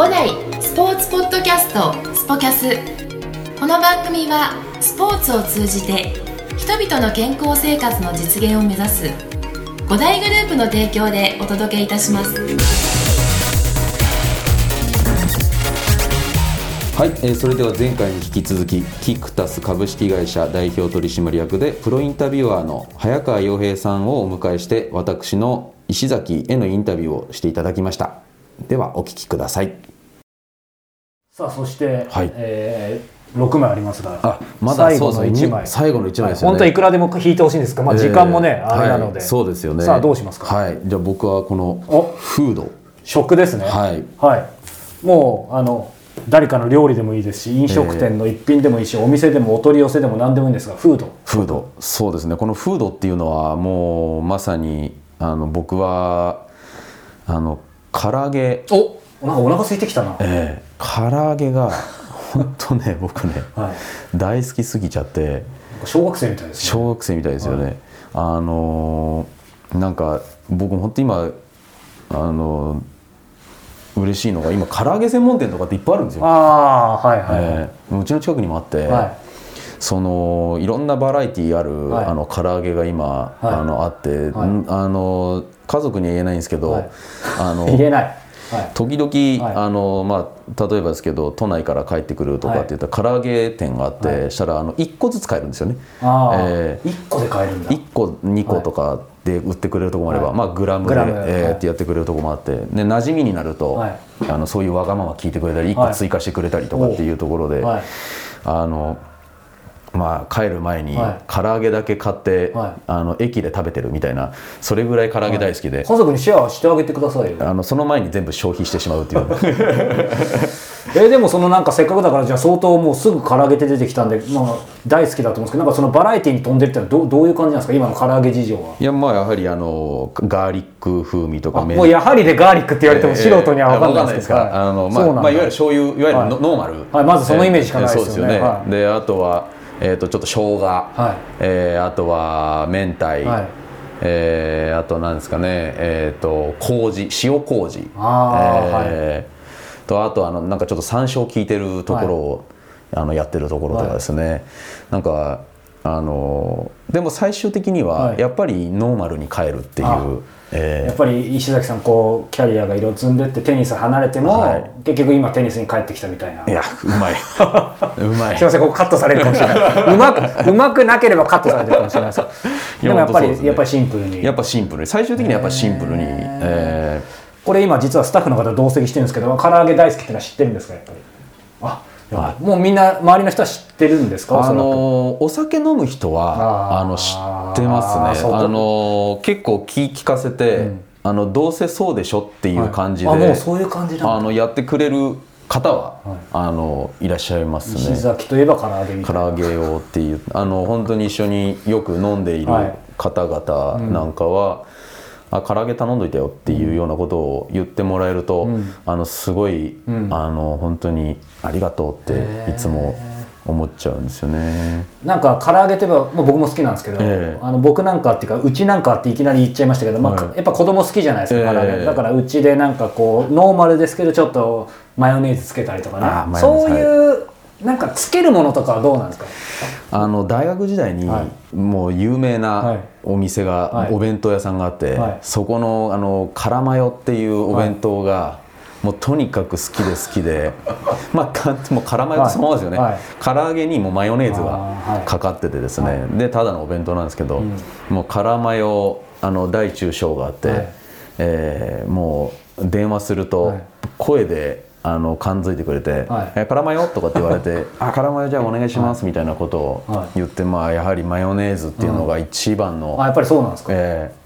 五代スポーツポッドキャストスポキャス。この番組はスポーツを通じて人々の健康生活の実現を目指す五大グループの提供でお届けいたします。はい、えーそれでは前回に引き続きキクタス株式会社代表取締役でプロインタビュアーの早川洋平さんをお迎えして私の石崎へのインタビューをしていただきました。ではお聞きください。さあそして、はい。えー、6枚ありますがあまだ最後のそうですね1枚最後の一枚ですよね。本当はいくらでも引いてほしいんですが、まあ、時間もね、えーあれなので、はいそうですよね。さあどうしますか、はい。じゃあ僕はこのおフード。食ですね。はい。はい。もうあの誰かの料理でもいいですし飲食店の一品でもいいし、お店でもお取り寄せでも何でもいいんですがフード。フード。そうですね。このフードっていうのはもうまさにあの僕はあの唐揚げ。おなんかお腹空いてきたな、ええ。唐揚げが本当ね 僕ねはい、大好きすぎちゃって。小学生みたいですね。小学生みたいですよね、あのーなんか僕も本当今あのー嬉しいのが今唐揚げ専門店とかっていっぱいあるんですよ、ああはいはい、ええ。うちの近くにもあって、はいそのいろんなバラエティーある、はい。あの唐揚げが今、はい。あのあって、はい。んあの家族には言えないんですけど、はい。あの 言えない、はい、時々、はい。あのまあ、例えばですけど都内から帰ってくるとかって言ったら、唐揚げ店があって、はい。したらあの1個ずつ買えるんですよね。ああ、え一1個で買えるんだ。1個2個とかで売ってくれるところもあれば、はい。まあ、グラムでグラム。えーはい。ってやってくれるところもあってで馴染みになると、はい。あのそういうわがまま聞いてくれたり1個はい。追加してくれたりとかっていうところで、はい。あのまあ、帰る前にはい。唐揚げだけ買って、はい。あの駅で食べてるみたいなそれぐらい唐揚げ大好きで、家族にシェアしてあげてくださいよ。あのその前に全部消費してしまうっていう。えでもそのなんかせっかくだからじゃあ相当もうすぐ唐揚げって出てきたんで、まあ、大好きだと思うんですけどなんかそのバラエティに飛んでるってのはどうどういう感じなんですか？今の唐揚げ事情は。いやまあやはりあのガーリック風味とかもうやはりでガーリックって言われても素人には分かんないえーですけど、わかんないですか？あの、まあまあ、いわゆる醤油いわゆるはい。ノ,、ノーマル、はいまずそのイメージしかないですよね。ですよね、はい。であとは、えー、とちょっと生姜、はい。えーあとは明太、はい。えーあとなんですかねえっ、と麹塩麹。あーえーとあとあのなんかちょっと山椒効いてるところを、あのやってるところとかですね、なんかあのでも最終的にははい。やっぱりノーマルに変えるっていう、あえー。やっぱり石崎さんこうキャリアが色積んでってテニス離れても、はい。結局今テニスに帰ってきたみたいな。いやうまい。うまい。すいませんここカットされるかもしれない。うまくうまくなければカットされてるかもしれないです。けどでもやっぱり、ね。やっぱりシンプルに。やっぱシンプルに。最終的にはやっぱシンプルに、えこれ今実はスタッフの方同席してるんですけど唐揚げ大好きってのは知ってるんですかやっぱり。あやっぱりもうみんな周りの人は知ってるんですか？ーあのお酒飲む人はあの知ってますね。あの結構気聞かせて、うん。あのどうせそうでしょっていう感じで、あもうそういう感じあのやってくれる方は、はい。あのいらっしゃいます石ね崎といえば唐揚げ唐揚げをっていうあの本当に一緒によく飲んでいるはい。方々なんかは、あ唐揚げ頼んどいたよっていうようなことを言ってもらえると、ん。あのすごい、ん。あの本当にありがとうっていつも思っちゃうんですよね。なんか唐揚げといえばもう僕も好きなんですけど、ええ。あの僕なんかっていうかうちなんかっていきなり言っちゃいましたけど、まあはい。やっぱ子供好きじゃないですか、唐揚げ。ええだからうちでなんかこうノーマルですけどちょっとマヨネーズつけたりとかあねそういう、なんかつけるものとかはどうなんですか？あの大学時代にはもう有名はい。なお店が、はい。お弁当屋さんがあって、はい。そこのあの辛マヨっていうお弁当が、もうとにかく好きで好きで まあかもう辛マヨってそのままですよね、はい。はい。唐揚げにもマヨネーズがかかっててですね、はでただのお弁当なんですけど、ん。もう辛マヨあの大中小があって、はい。えーもう電話するとはい。声であの感づいてくれてはい「え辛マヨ?」とかって言われて「あ辛マヨじゃあお願いします」みたいなことをはい。言って、まあやはりマヨネーズっていうのが一番の、あやっぱりそうなんですか、えー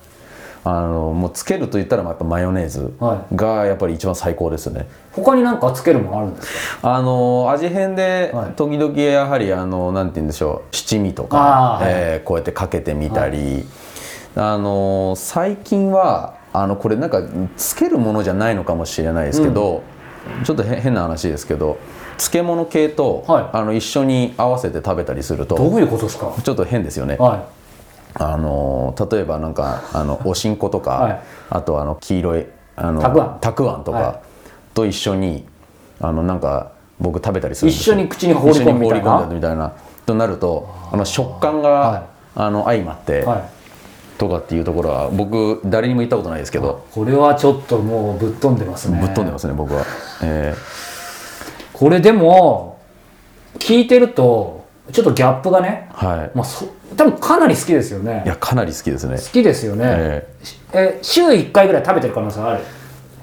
あのもうつけると言ったらまあやっぱマヨネーズはがやっぱり一番最高ですね。他になんかつけるものあるんですか？あの味変ではい。時々やはりあのなんて言うんでしょう七味とか、えーこうやってかけてみたり、あの最近はあのこれなんかつけるものじゃないのかもしれないですけど、ちょっとへ変な話ですけど漬物系と、はい。あの一緒に合わせて食べたりするとどういうことですか？ちょっと変ですよね。はあの例えばなんかあのおしんことか、はい。あとあの黄色いあのたくあん。とか、はと一緒にあのなんか僕食べたりするん一緒に口に放り込んな？だみたいなとなるとあの食感が、はい。あの相まって、はいとかっていうところは僕誰にも言ったことないですけど、これはちょっともうぶっ飛んでますね。ぶっ飛んでますね僕は、えこれでも聞いてるとちょっとギャップがね、ーはい。まあ、そ多分かなり好きですよね。いやかなり好きですね。好きですよね、ええ。週1回ぐらい食べてる可能性ある？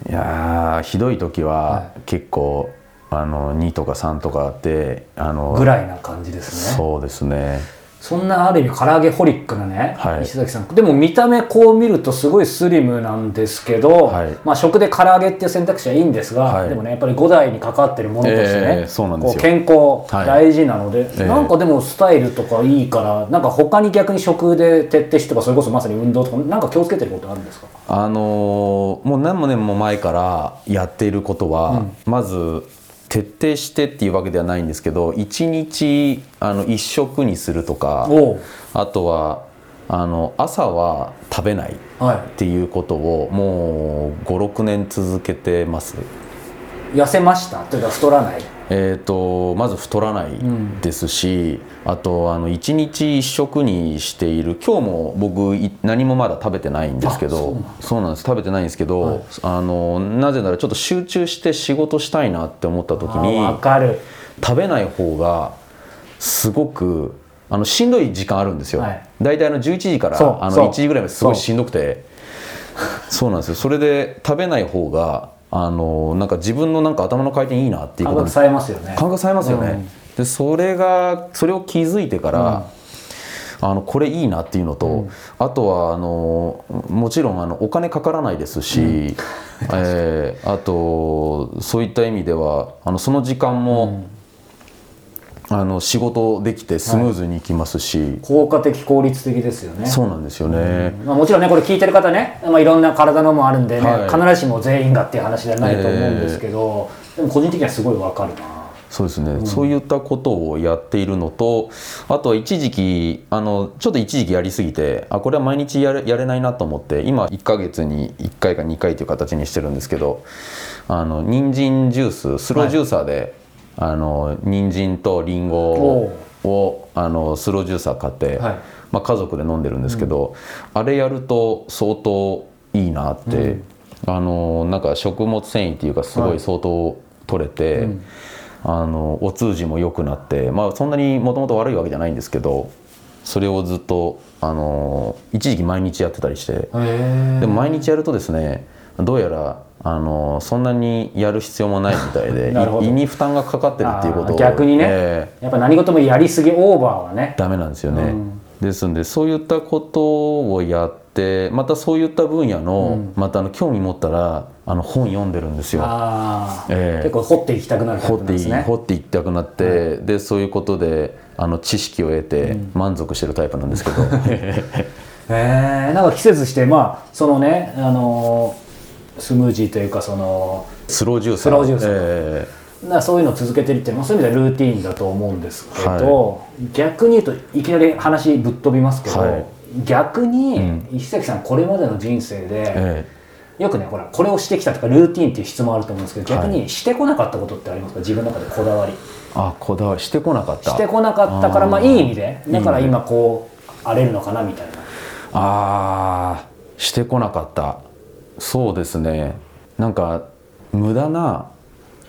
いやーひどい時はは結構あの2とか3とかあってあのぐらいな感じですね。そうですねそんなある意味唐揚げホリックなね、はい。石崎さん。でも見た目こう見るとすごいスリムなんですけど、はい。まあ、食で唐揚げっていう選択肢はいいんですが、はい。でもねやっぱり5代にかかってるものとしてね、ええそうなんですよ。こう健康はい。大事なので、えなんかでもスタイルとかいいからなんか他に逆に食で徹底してとかそれこそまさに運動とかなんか気をつけてることあるんですか？あのーもう何も年も前からやっていることは、まず徹底してっていうわけではないんですけど1日あの1食にするとかあとはあの朝は食べないっはていうことをもう56年続けてます。い、痩せました？というか太らない？えー、とまず太らないですし、あとあの1日1食にしている。今日も僕い何もまだ食べてないんですけどそうなんです。食べてないんですけど、あのなぜならちょっと集中して仕事したいなって思った時あにわかる。食べない方がすごくあのしんどい時間あるんですよ、はい。大体あの11時からあのそう。そう1時ぐらいまですごいしんどくて。そうなんですよ。それで食べない方があのなんか自分のなんか頭の回転いいなっていうことに感覚されますよね。感覚されますよね、でそれがそれを気づいてから、あのこれいいなっていうのと、あとはあのもちろんあのお金かからないですし、えーあとそういった意味ではあのその時間も、あの仕事できてスムーズにいきますし、効果的効率的ですよね。そうなんですよね、まあ、もちろんねこれ聞いてる方ね、まあ、いろんな体のもあるんでね、はい。必ずしも全員がっていう話ではないと思うんですけど、でも個人的にはすごいわかるな。そうですね、そういったことをやっているのとあとは一時期あのちょっと一時期やりすぎてあこれは毎日やれやれないなと思って今1ヶ月に1回か2回という形にしてるんですけどあの人参ジューススロージューサーで、あの人参とリンゴをあのスロージューサー買って、はい。まあ、家族で飲んでるんですけど、あれやると相当いいなって、あのなんか食物繊維っていうかすごい相当取れて、あのお通じも良くなって、まあ、そんなにもともと悪いわけじゃないんですけどそれをずっとあの一時期毎日やってたりしてへでも毎日やるとですねどうやらあのそんなにやる必要もないみたいで 胃に負担がかかってるっていうことを逆にね、ええ。やっぱ何事もやりすぎオーバーはね。ダメなんですよね、うん。ですんでそういったことをやってまたそういった分野の、またあの興味持ったらあの本読んでるんですよ。ああ、ええ。結構掘っていきたくなるタイですね。掘っていきたくなって、でそういうことであの知識を得て満足してるタイプなんですけど、へえなんか季節してまあそのねあのースムージーというかそのスロージューススロージュースえなそういうのを続けてるっていうのはそういう意味ではルーティーンだと思うんですけど、逆に言うといきなり話ぶっ飛びますけど、はい。逆に、うん。石崎さんこれまでの人生で、えよくねほらこれをしてきたとかルーティーンっていう質問あると思うんですけど逆はにしてこなかったことってありますか自分の中でこだわり。あこだわり。してこなかった。してこなかったからまあいい意味で。だから今こう荒れるのかなみたいな。あーしてこなかったそうですね。なんか無駄な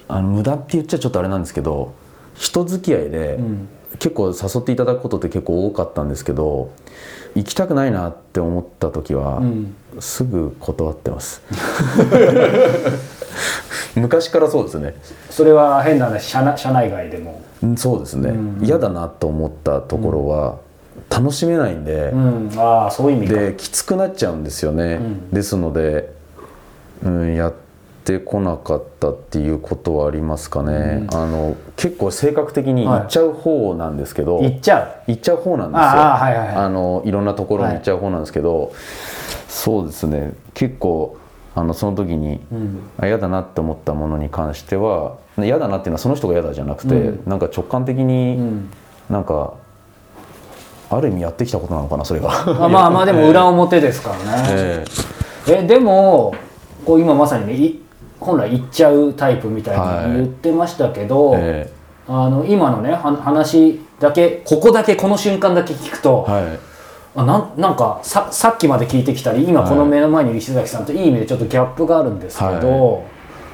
あの無駄って言っちゃちょっとあれなんですけど人付き合いで、ん。結構誘っていただくことって結構多かったんですけど行きたくないなって思った時は、ん。すぐ断ってます。昔からそうですね。それは変な話社内社内外でも、うんそうですね、嫌だなと思ったところは、楽しめないんで、うん、ああそういう意味か。できつくなっちゃうんですよね、ん。ですので、うん、やってこなかったっていうことはありますかね、あの結構性格的に行っちゃう方なんですけど、言っちゃ行っちゃう方なんですよ。ああはいはいはい。あのいろんなところに行っちゃう方なんですけど、そうですね。結構あのその時に、う、うん、あ嫌だなって思ったものに関しては嫌だなっていうのはその人が嫌だじゃなくて、うん。なんか直感的に、ん。なんかある意味やってきたことなのかなそれが。あまあまあでも裏表ですからね、え。えでもこう今まさにねい本来行っちゃうタイプみたいに言ってましたけど、えあの今のねは話だけここだけこの瞬間だけ聞くと、えはい。あなんなんかささっきまで聞いてきたり今この目の前にいる石崎さんといい意味でちょっとギャップがあるんですけど、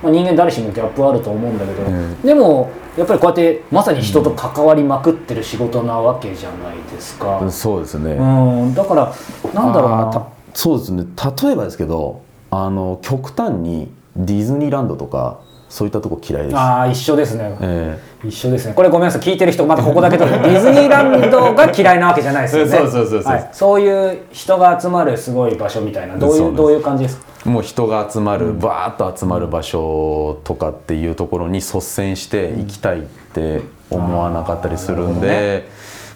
まあ、人間誰しもギャップあると思うんだけど、うんでもやっぱりこうやってまさに人と関わりまくってる仕事なわけじゃないですか。そうですね、うん、だからなんだろうなそうですね。例えばですけどあの極端にディズニーランドとかそういったとこ嫌いです。あー一緒ですね、え一緒ですね。これごめんなさい。聞いてる人またここだけとディズニーランドが嫌いなわけじゃないですよね。そうそうそうそうはい、そういう人が集まるすごい場所みたいなどういそうどういう感じですか？えもう人が集まる、バーッと集まる場所とかっていうところに率先して行きたいって思わなかったりするんで、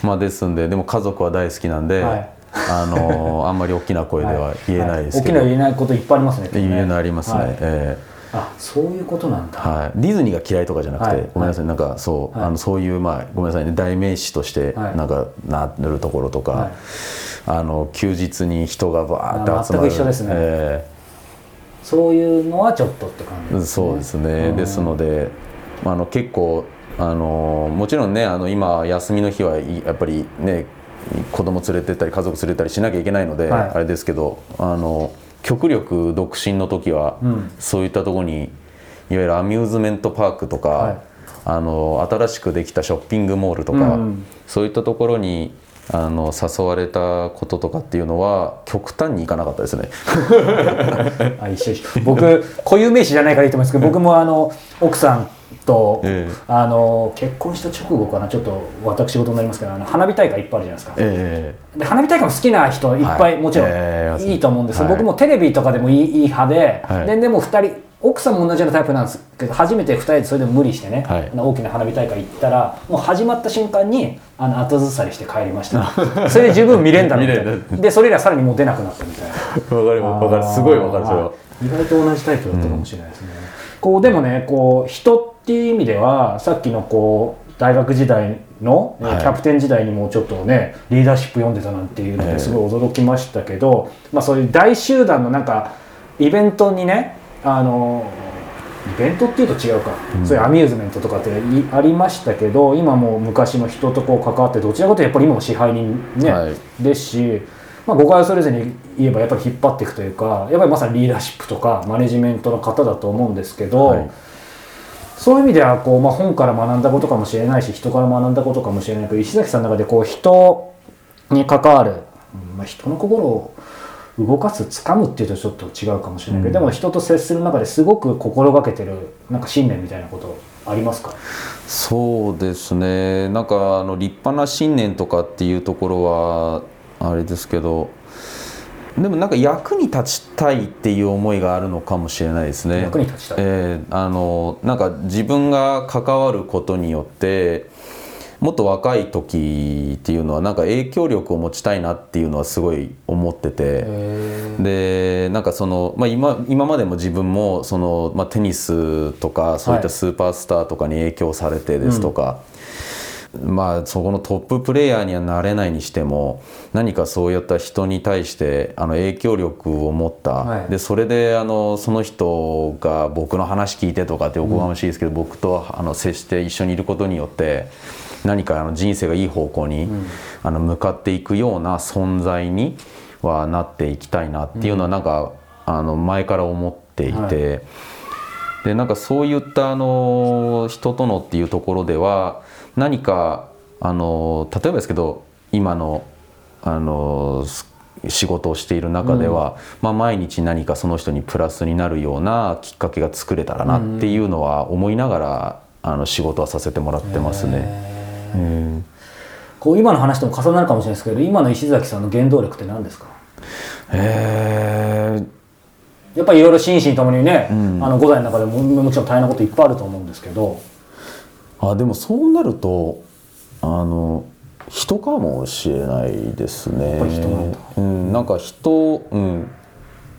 まあですんででも家族は大好きなんで、はいあの あんまり大きな声では言えないですけど、大きな言えないこといっぱいありますね。言えないありますね、はい。えあそういうことなんだ、えはい、ディズニーが嫌いとかじゃなくて、はい。ごめんなさい。なんかそう、はい。あのそういうまあごめんなさいね。代名詞としてはい。なんかなるところとか、はい。あの休日に人がバーッと集まる。あ全く一緒ですね。えそういうのはちょっとって感じえです、ね、そうですね、うん。ですのであの結構あのもちろんねあの今休みの日はいやっぱりね子供連れてったり家族連れてったりしなきゃいけないので、はい。あれですけどあの極力独身の時は、うん。そういったところにいわゆるアミューズメントパークとか、はい。あの新しくできたショッピングモールとか、うんそういったところにあの誘われたこととかっていうのは極端にいかなかったですね。あ一緒一緒。僕固有名詞じゃないからいいと思いますけど僕もあの奥さんと、ええ。あの結婚した直後かなちょっと私事になりますけどあの花火大会いっぱいあるじゃないですか、えで花火大会も好きな人い。っぱい、はいもちろんええいいと思うんです、はい。僕もテレビとかでもいいいい派で,、はい。ででも2人奥さんも同じようなタイプなんですけど初めて2人でそれでも無理してね、はい。大きな花火大会行ったらもう始まった瞬間にあの後ずさりして帰りました。それで十分見れんだろうみたい見れなでそれ以来さらにもう出なくなったみたいな。わかるわかるす。ごいわかるそれは。意外と同じタイプだったかもしれないですね、こうでもねこう人っていう意味ではさっきのこう大学時代の、えーはい。キャプテン時代にもちょっとねリーダーシップ読んでたなんていうのええ。ですごい驚きましたけど、まあそういう大集団のなんかイベントにねあのイベントっていうと違うか、そういうアミューズメントとかっていありましたけど今も昔の人とこう関わってどちらかというとやっぱり今も支配人ね、はい。ですし、まあ、誤解をそれぞれに言えばやっぱり引っ張っていくというかやっぱりまさにリーダーシップとかマネジメントの方だと思うんですけど、はいそういう意味ではこう、まあ、本から学んだことかもしれないし人から学んだことかもしれないけど石崎さんの中でこう人に関わる、うんまあ、人の心を動かす掴むっていうとちょっと違うかもしれないけど、でも人と接する中ですごく心がけてるなんか信念みたいなことありますか？そうですね。なんかあの立派な信念とかっていうところはあれですけどでもなんか役に立ちたいっていう思いがあるのかもしれないですね。役に立ちたい。えーあのなんか自分が関わることによってもっと若い時っていうのはなんか影響力を持ちたいなっていうのはすごい思ってて。でなんかその、まあ、今今までも自分もその、まあ、テニスとかそういったスーパースターとかに影響されてですとか、まあそこのトッププレーヤーにはなれないにしても何かそういった人に対してあの影響力を持った、はい。でそれであのその人が僕の話聞いてとかっておこがましいですけど、僕とあの接して一緒にいることによって何かあの人生がいい方向に、あの向かっていくような存在にはなっていきたいなっていうのはなんか、あの前から思っていて。はい。でなんかそういったあの人とのっていうところでは何かあの例えばですけど今のあのす仕事をしている中では、まあ、毎日何かその人にプラスになるようなきっかけが作れたらなっていうのは思いながらあの仕事はさせてもらってますね。うん。こう今の話とも重なるかもしれないですけど今の石崎さんの原動力って何ですか？えー。やっぱりいろいろ心身ともにね、ん。あの五代の中でももちろん大変なこといっぱいあると思うんですけどあでもそうなるとあの人かもしれないですね。やっぱり人なんだ。うん、なんか人、うん、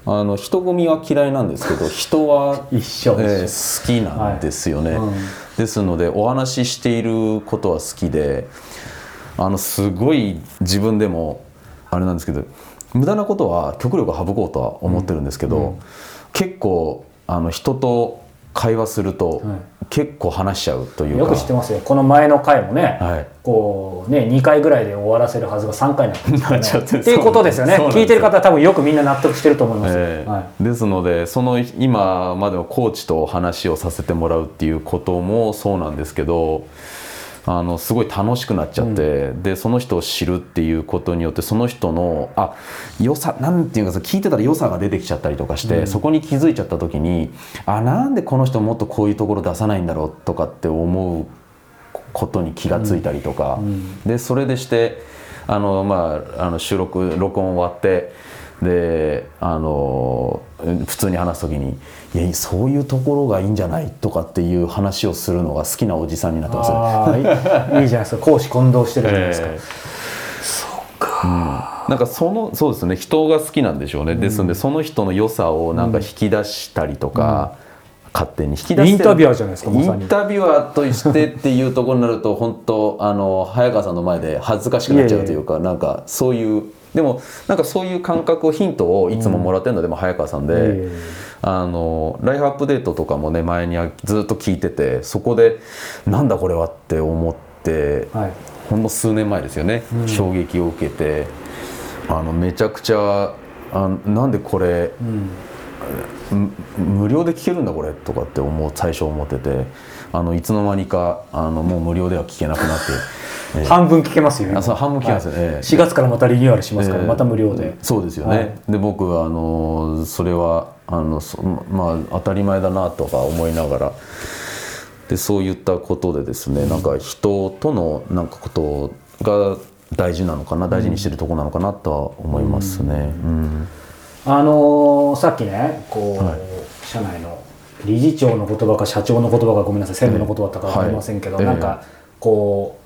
あの人混みは嫌いなんですけど 人は一緒。えー好きなんですよね。はい。うん。ですのでお話ししていることは好きであのすごい自分でもあれなんですけど無駄なことは極力省こうとは思ってるんですけど、結構あの人と会話すると、結構話しちゃうというか。よく知ってますよ。この前の回もね、はい。こうね2回ぐらいで終わらせるはずが3回になっ ちゃってね。っていうことですよね。聞いてる方は多分よくみんな納得してると思いますよ、ええはい。ですのでその今までのコーチと話をさせてもらうっていうこともそうなんですけどあのすごい楽しくなっちゃって、でその人を知るっていうことによってその人のあ良さなんていうかさ聞いてたら良さが出てきちゃったりとかして、そこに気づいちゃった時にあなんでこの人もっとこういうところ出さないんだろうとかって思うことに気がついたりとか、でそれでしてあの、まあ、あの収録録音終わってであの普通に話す時に「いやそういうところがいいんじゃない?」とかっていう話をするのが好きなおじさんになってますね。いい いいじゃないですか。講師混同してるじゃないですか、えなんかそのそうですね。人が好きなんでしょうね、ですのでその人の良さをなんか引き出したりとか、勝手に引き出してインタビュアーじゃないですかまインタビュアーとしてっていうところに。なると本当あの早川さんの前で恥ずかしくなっちゃうというかなんかそういうでもなんかそういう感覚をヒントをいつももらってるのでも早川さんで、あのライフアップデートとかもね前にずっと聞いててそこでなんだこれはって思って、はい。ほんの数年前ですよね、衝撃を受けてあのめちゃくちゃあなんでこれ、む無料で聞けるんだこれとかって思う最初思っててあのいつの間にかあのもう無料では聞けなくなって、ええ半分聞けますよ今。あそう半分聞けますよ。はい。ええ。4月からまたリニューアルしますから、ええ。また無料で、そうですよね、はい。で僕はあのそれはあのそまあ当たり前だなとか思いながら。でそういったことでですねなんか人とのなんかことが大事なのかな大事にしてるとこなのかなとは思いますね。うん。あのーさっきねこう、はい。社内の理事長の言葉か社長の言葉かごめんなさい専務の言葉だったか分かりませんけど、はい。なんかこう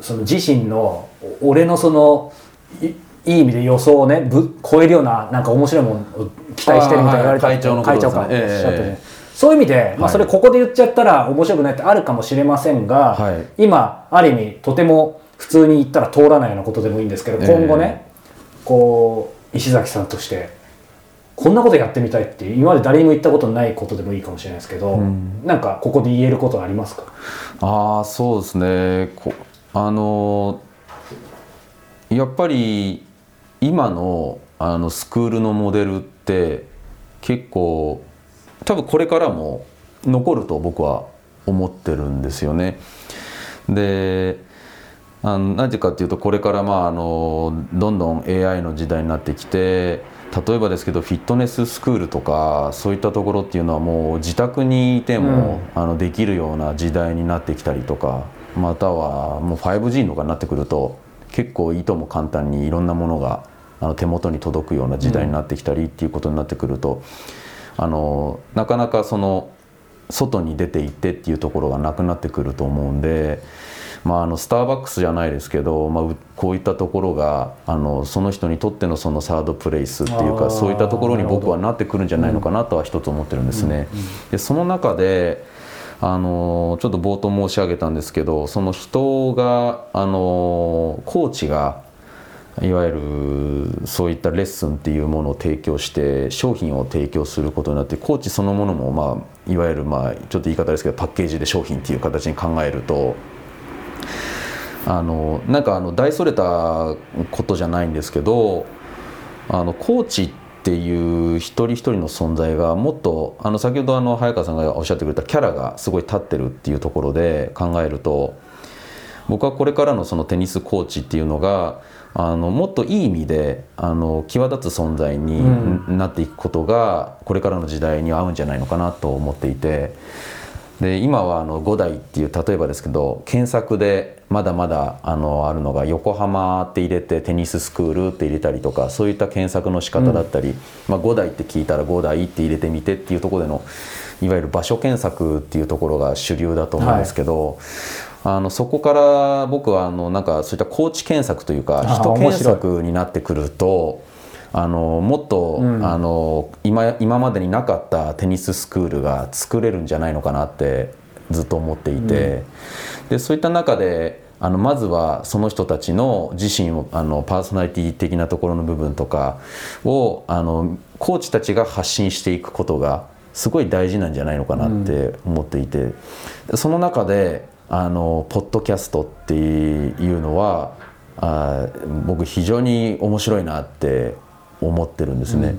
その自身のお俺のそのいいい意味で予想をねぶ超えるようななんか面白いものを期待してるみたいな言われたはい会長のことですね。会長かおっしゃってえねそういう意味で、まあ、はい。それここで言っちゃったら面白くないってあるかもしれませんが、はい。今ある意味とても普通に言ったら通らないようなことでもいいんですけど、ええ。今後ねこう石崎さんとしてこんなことやってみたいって今まで誰にも言ったことないことでもいいかもしれないですけど、うん。なんかここで言えることはありますか？ああそうですね。こあのやっぱり今のあのスクールのモデルって結構多分これからも残ると僕は思ってるんですよね。であのなぜかっていうとこれからまああのどんどん AI の時代になってきて例えばですけどフィットネススクールとかそういったところっていうのはもう自宅にいても、あのできるような時代になってきたりとかまたはもう 5G とかになってくると結構いとも簡単にいろんなものがあの手元に届くような時代になってきたりっていうことになってくると、あのなかなかその外に出て行ってっていうところがなくなってくると思うんで、まあ、あのスターバックスじゃないですけど、まあ、うこういったところがあのその人にとってのそのサードプレイスっていうかそういったところに僕はなってくるんじゃないのかなとは一つ思ってるんですね。でその中であのちょっと冒頭申し上げたんですけどその人があのコーチがいわゆるそういったレッスンっていうものを提供して商品を提供することになってコーチそのものも、まあ、いわゆる、まあ、ちょっと言い方ですけどパッケージで商品っていう形に考えるとあのなんかあの大それたことじゃないんですけどあのコーチってていう一人一人の存在がもっとあの先ほどあの早川さんがおっしゃってくれたキャラがすごい立ってるっていうところで考えると僕はこれからのそのテニスコーチっていうのがあのもっといい意味であの際立つ存在になっていくことがこれからの時代に合うんじゃないのかなと思っていてで今はあの5代っていう例えばですけど検索でまだまだあのあるのが横浜って入れてテニススクールって入れたりとかそういった検索の仕方だったり、まあ、5代って聞いたら5代って入れてみてっていうところでのいわゆる場所検索っていうところが主流だと思うんですけど、あのそこから僕はあのなんかそういったコーチ検索というかあ人検索になってくるとあのもっと、うん。あの今今までになかったテニススクールが作れるんじゃないのかなってずっと思っていて、でそういった中であのまずはその人たちの自身をあのパーソナリティ的なところの部分とかをあのコーチたちが発信していくことがすごい大事なんじゃないのかなって思っていて、その中であのポッドキャストっていうのはあ僕非常に面白いなって思ってるんですね。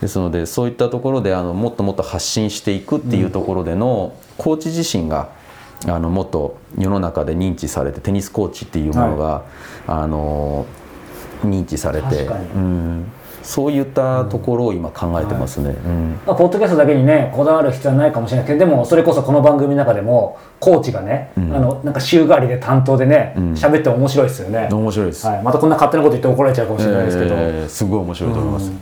ですのでそういったところであのもっともっと発信していくっていうところでの、コーチ自身があのもっと世の中で認知されてテニスコーチっていうものが、あの認知されて、確かに。うん、そういったところを今考えてますね。うん。まあ、ポッドキャストだけにねこだわる必要はないかもしれないけどでもそれこそこの番組の中でもコーチがね、ん。あのなんか週替わりで担当でねん。喋、って面白いですよね、面白いです。はい、またこんな勝手なこと言って怒られちゃうかもしれないですけど、えーすごい面白いと思います。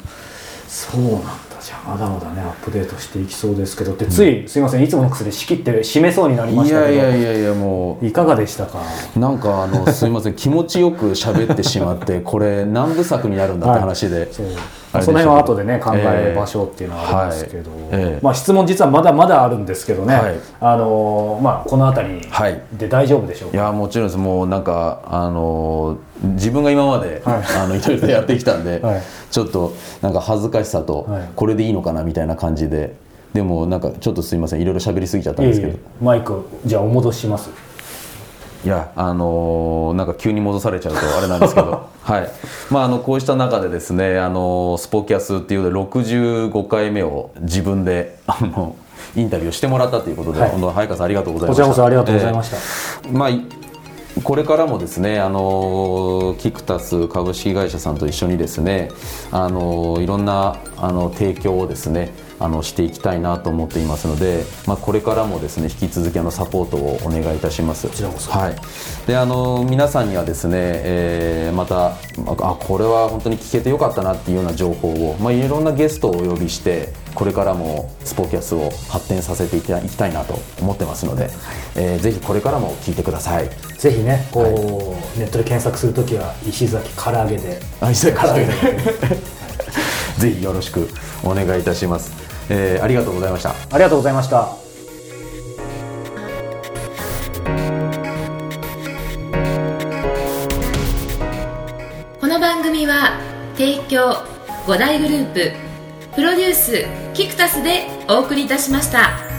そうなんだじゃあまだまだねアップデートしていきそうですけど。ってつい、すいませんいつもの薬仕切って締めそうになりましたけど。いやいやいやもう。いかがでしたか？なんかあのすいません気持ちよく喋ってしまってこれ何部作になるんだって話で、そう。あれでしたけどその辺は後でね考えええ。る場所っていうのはありますけど、はい。ええ。まあ、質問実はまだまだあるんですけどね、はい。あのまあ、この辺りはい。で大丈夫でしょうか、いやもちろんです。もうなんかあの自分が今まで、はい。あのいろいろやってきたんで、はい。ちょっとなんか恥ずかしさと、はい。これでいいのかなみたいな感じで。でもなんかちょっとすいません。いろいろ喋りすぎちゃったんですけど。えマイクじゃあお戻ししますいやあのーなんか急に戻されちゃうとあれなんですけど。はい。まああのこうした中でですねあのースポキャスっていうので65回目を自分であのインタビューしてもらったということで、はい。本当早川さんありがとうございこちました。らこそありがとうございました、えーまあいこれからもですね、あのキクタス株式会社さんと一緒にですね、あのいろんなあの提供をですね、あのしていきたいなと思っていますので、まあ、これからもですね引き続きあのサポートをお願いいたします。こちらこそ。はい、であの皆さんにはですね、えーまたあこれは本当に聞けてよかったなっていうような情報を、まあ、いろんなゲストをお呼びしてこれからもスポキャスを発展させていきたいなと思ってますので、えーぜひこれからも聞いてください。ぜひねこう、ネットで検索するときは石崎唐揚げで。あ石崎唐揚げ。で ぜひよろしくお願いいたします、えーありがとうございましたありがとうございましたこの番組は提供5大グループプロデュースキクタスでお送りいたしました。